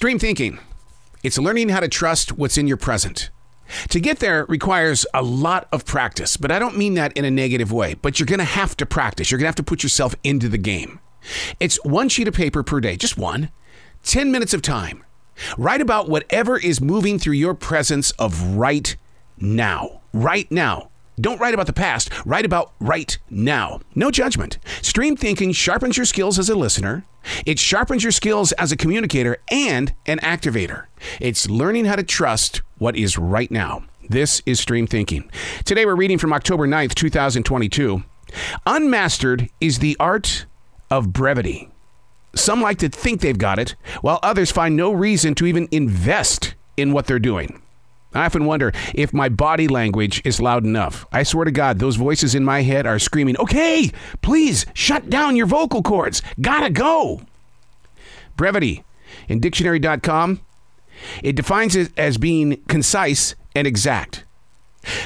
Stream thinking. It's learning how to trust what's in your present. To get there requires a lot of practice, but I don't mean that in a negative way. But you're going to have to practice. You're going to have to put yourself into the game. It's one sheet of paper per day, just one, 10 minutes of time. Write about whatever is moving through your presence of right now. Right now. Don't write about the past, write about right now. No judgment. Stream thinking sharpens your skills as a listener, it sharpens your skills as a communicator and an activator. It's learning how to trust what is right now. This is Stream Thinking. Today we're reading from October 9th, 2022. Unmastered is the art of brevity. Some like to think they've got it, while others find no reason to even invest in what they're doing. I often wonder if my body language is loud enough. I swear to God, those voices in my head are screaming, okay, please shut down your vocal cords. Gotta go. Brevity in dictionary.com, it defines it as being concise and exact.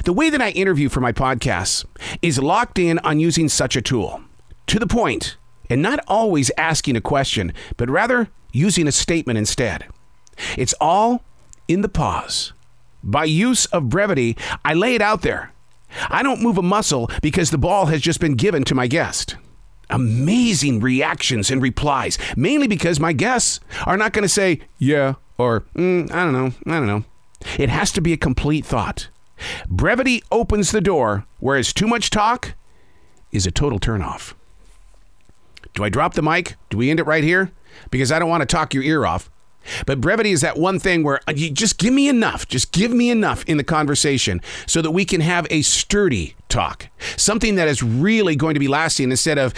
The way that I interview for my podcasts is locked in on using such a tool. To the point, and not always asking a question, but rather using a statement instead. It's all in the pause. By use of brevity, I lay it out there. I don't move a muscle because the ball has just been given to my guest. Amazing reactions and replies, mainly because my guests are not going to say, yeah, or mm, I don't know, I don't know. It has to be a complete thought. Brevity opens the door, whereas too much talk is a total turnoff. Do I drop the mic? Do we end it right here? Because I don't want to talk your ear off. But brevity is that one thing where uh, you just give me enough, just give me enough in the conversation so that we can have a sturdy talk, something that is really going to be lasting instead of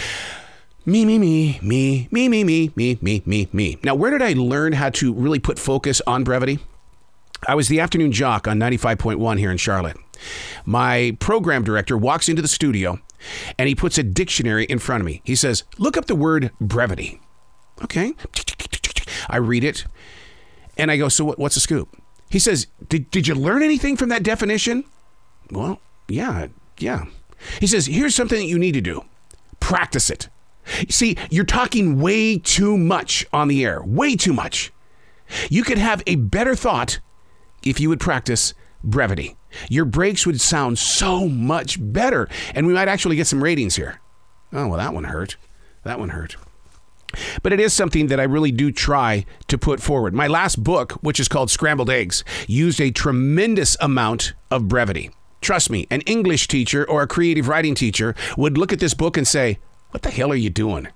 me, me, me, me, me, me, me, me, me, me, me. Now, where did I learn how to really put focus on brevity? I was the afternoon jock on 95.1 here in Charlotte. My program director walks into the studio and he puts a dictionary in front of me. He says, Look up the word brevity. Okay. I read it and I go, So what, what's the scoop? He says, did, did you learn anything from that definition? Well, yeah, yeah. He says, Here's something that you need to do practice it. See, you're talking way too much on the air, way too much. You could have a better thought if you would practice brevity. Your breaks would sound so much better, and we might actually get some ratings here. Oh, well, that one hurt. That one hurt. But it is something that I really do try to put forward. My last book, which is called Scrambled Eggs, used a tremendous amount of brevity. Trust me, an English teacher or a creative writing teacher would look at this book and say, What the hell are you doing?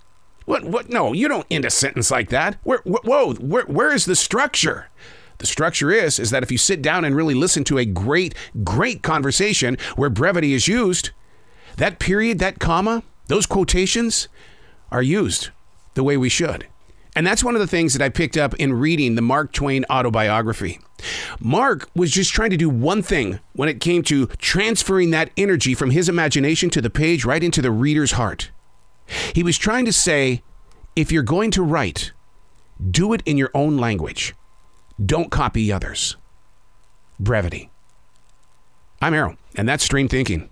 What, what? No, you don't end a sentence like that. Where, whoa, where, where is the structure? The structure is is that if you sit down and really listen to a great great conversation where brevity is used, that period, that comma, those quotations are used the way we should. And that's one of the things that I picked up in reading the Mark Twain autobiography. Mark was just trying to do one thing when it came to transferring that energy from his imagination to the page right into the reader's heart. He was trying to say if you're going to write, do it in your own language. Don't copy others. Brevity. I'm Arroe, and that's Stream Thinking.